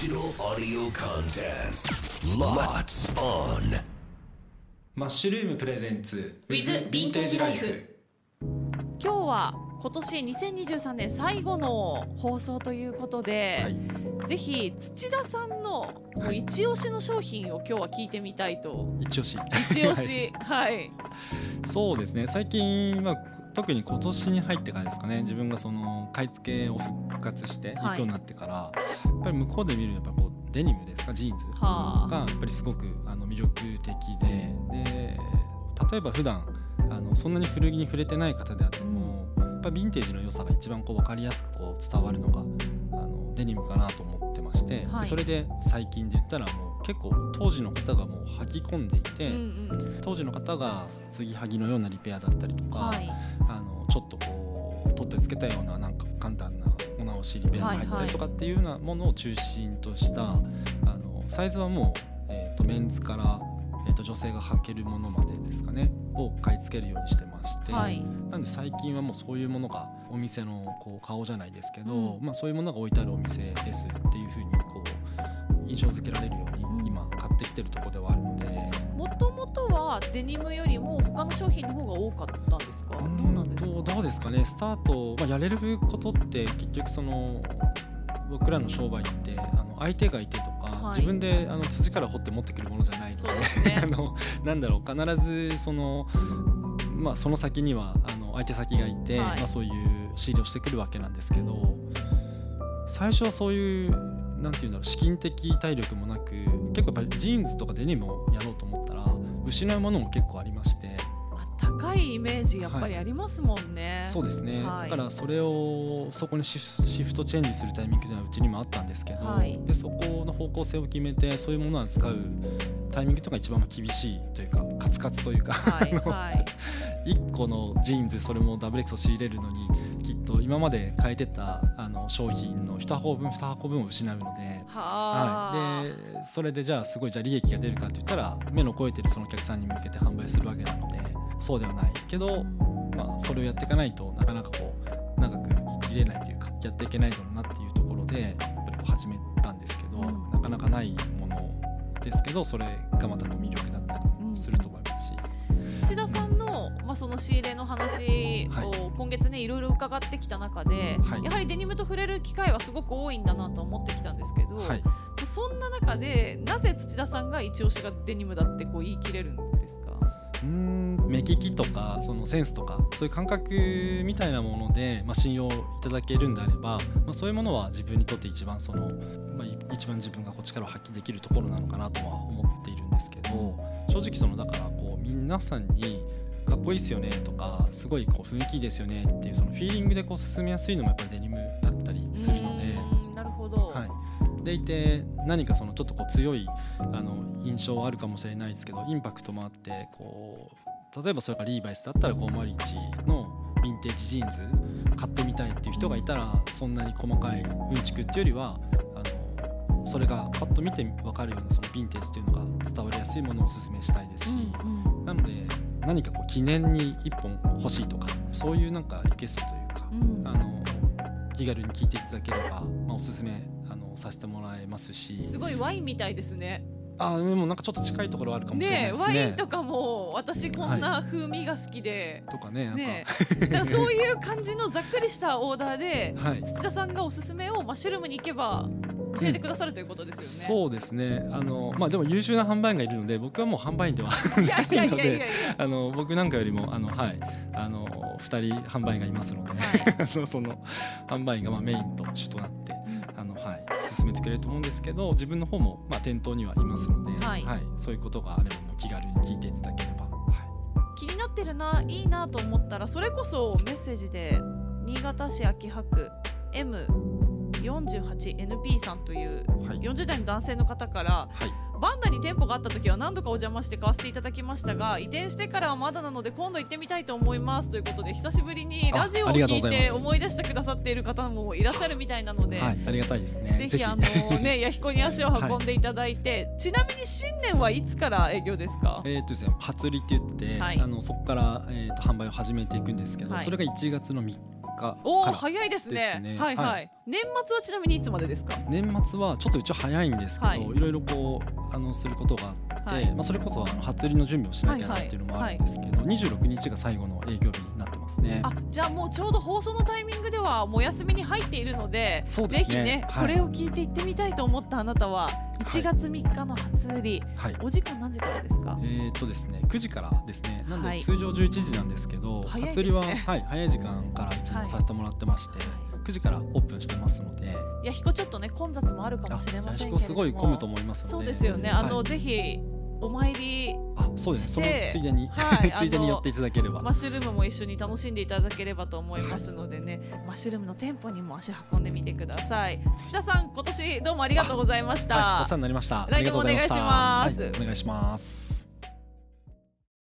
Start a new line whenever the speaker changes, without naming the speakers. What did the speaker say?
Digital audio contents. Lots on.
マッシュルーム presents
With Vintage Life今日は今年2023年最後の放送ということで、ぜひ土田さんのもう一押しの商品を今日は聞いてみたいと。
一押し。
一押し。はい。
そうですね。最近は特に今年に入ってからですかね自分がその買い付けを復活して行くようになってから、やっぱり向こうで見るやっぱこうデニムですかジーンズがやっぱりすごくあの魅力的でで例えば普段あのそんなに古着に触れてない方であっても、やっぱヴィンテージの良さが一番こう分かりやすくこう伝わるのがあのデニムかなと思ってまして、はい、それで最近で言ったらもう結構当時の方がもう履き込んでいて、うんうん、当時の方が継ぎはぎのようなリペアだったりとか、はい、あのちょっとこう取ってつけたようななんか簡単なお直しリペアが入ってたりとかっていうようなものを中心とした、はいはい、あのサイズはもう、えーと、メンズからえーと、女性が履けるものまでですかねを買い付けるようにしてまして、はい、なんで最近はもうそういうものがお店のこう顔じゃないですけど、うん、まあ、そういうものが置いてあるお店ですっていうふうにこう印象付けられるようにってきてるところではあるので。
もともとはデニムよりも他の商品の方が多かったんですか？どうなんですか？
どうですかね。スタート、まあ、やれることって結局その僕らの商売ってあの相手がいてとか、はい、自分であの土から掘って持ってくるものじゃないので、ね、あのなんだろう必ずその,、まあ、その先にはあの相手先がいて、はい、まあ、そういう仕入れをしてくるわけなんですけど最初はそういうなんていうんだろう資金的体力もなく結構やっぱりジーンズとかデニムをやろうと思ったら失うものも結構ありまして。
高いイメージやっぱりありますもんね、
はい、そうですね、はい、だからそれをそこにシフトチェンジするタイミングというのはうちにもあったんですけど、はい、でそこの方向性を決めてそういうものを扱うタイミングとかが一番厳しいというかカツカツというか、はいはい、1個のジーンズそれもダブル X を仕入れるのにきっと今まで変えてたあの商品の1箱分2箱分を失うので。はい、でそれでじゃあすごいじゃあ利益が出るかって言ったら目の超えてるそのお客さんに向けて販売するわけなのでそうではないけど、まあ、それをやっていかないとなかなかこう長く生きれないというかやっていけないだろうなっていうところでやっぱりこう始めたんですけど、なかなかないものですけどそれがまたこう魅力だったりすると思います。し。
土田さんの、まあ、その仕入れの話を今月ねいろいろ伺ってきた中で、はい、やはりデニムと触れる機会はすごく多いんだなと思ってきたんですけど、はい、そんな中でなぜ土田さんが一押しがデニムだってこう言い切れるんですか？
うん目利きとかそのセンスとかそういう感覚みたいなもので、まあ、信用いただけるんであれば、まあ、そういうものは自分にとって一番その、まあ、一番自分がこう力を発揮できるところなのかなとは思っているんですけど正直そのだからこう皆さんにかっこいいですよねとかすごいこう雰囲気いいですよねっていうそのフィーリングでこう進めやすいのもやっぱりデニムだったりするので。
なるほど、
はい。でいて何かそのちょっとこう強いあの印象はあるかもしれないですけどインパクトもあってこう例えばそれがリーバイスだったら501のヴィンテージジーンズ買ってみたいっていう人がいたらそんなに細かいうんちくっていうよりはあのそれがパッと見て分かるようなそのヴィンテージっていうのが伝わりやすいものをおすすめしたいですし、うんうん、なので何かこう記念に1本欲しいとかそういうなんかリクエストというか、うん、あの気軽に聞いていただければ、まあ、おすすめあのさせてもらえますし。
すごいワインみたいですね。
あでもなんかちょっと近いところあるかもしれないですね。
ねワインとかも私こんな風味が好きで、
はい、とか。ね
ねだからそういう感じのざっくりしたオーダーで、はい、土田さんがおすすめをマッシュルームに行けば教えてくださるということですよね。
そうですね。あのまあでも優秀な販売員がいるので僕はもう販売員ではないので、あの僕なんかよりもあのはい。あの二人販売員がいますので、はい、その販売員がまあメインと主となって、あのはい。進めてくれると思うんですけど、自分の方もまあ店頭にはいますので、はい、はい、そういうことがあれば気軽に聞いていただければ。
気になってるないいなと思ったらそれこそメッセージで新潟市秋葉区 M 48NP さんという40代の男性の方から、はい、バンダに店舗があった時は何度かお邪魔して買わせていただきましたが移転してからはまだなので今度行ってみたいと思いますということで久しぶりにラジオを聞いて思い出してくださっている方もいらっしゃるみたいなので、
はい、ありがたいですね。
ぜひあのね 弥彦に足を運んでいただいて、はい、ちなみに新年はいつから営業ですか？
えっ、とですね初売りって言って、あのそこから、えーと、販売を始めていくんですけど、それが1月の3日日
おお早いですね、ね、はい、はい、はい、年末はちなみにいつまでですか？
年末はちょっと一応早いんですけど、はい、いろいろこうあのすることがあって、はい、まあ、それこそあの初売りの準備をしなきゃなっていうのもあるんですけど、はいはい、26日が最後の営業日になってますね。
あじゃあもうちょうど放送のタイミングではもう休みに入っているので、ね、ぜひね、これを聞いて行ってみたいと思ったあなたは1月3日の初売り、はい、お時間何時からですか？
えー、っとですね9時からですね。なんで通常11時なんですけど、初売りは、はい、早い時間からいつもさせてもらってまして、9時からオープンしてますので。
弥彦ちょっとね混雑もあるかもしれませんけど
すごい混むと思います
そうですよね。あの、ぜひお参り
あそうですそのついでに、はい、ついでに寄っていただければ。
マッシュルームも一緒に楽しんでいただければと思いますのでね、はい、マッシュルームの店舗にも足運んでみてください。土田さん今年どうもありがとうございました、
はい、お世話になりました。
来年もお願いします、
お願いします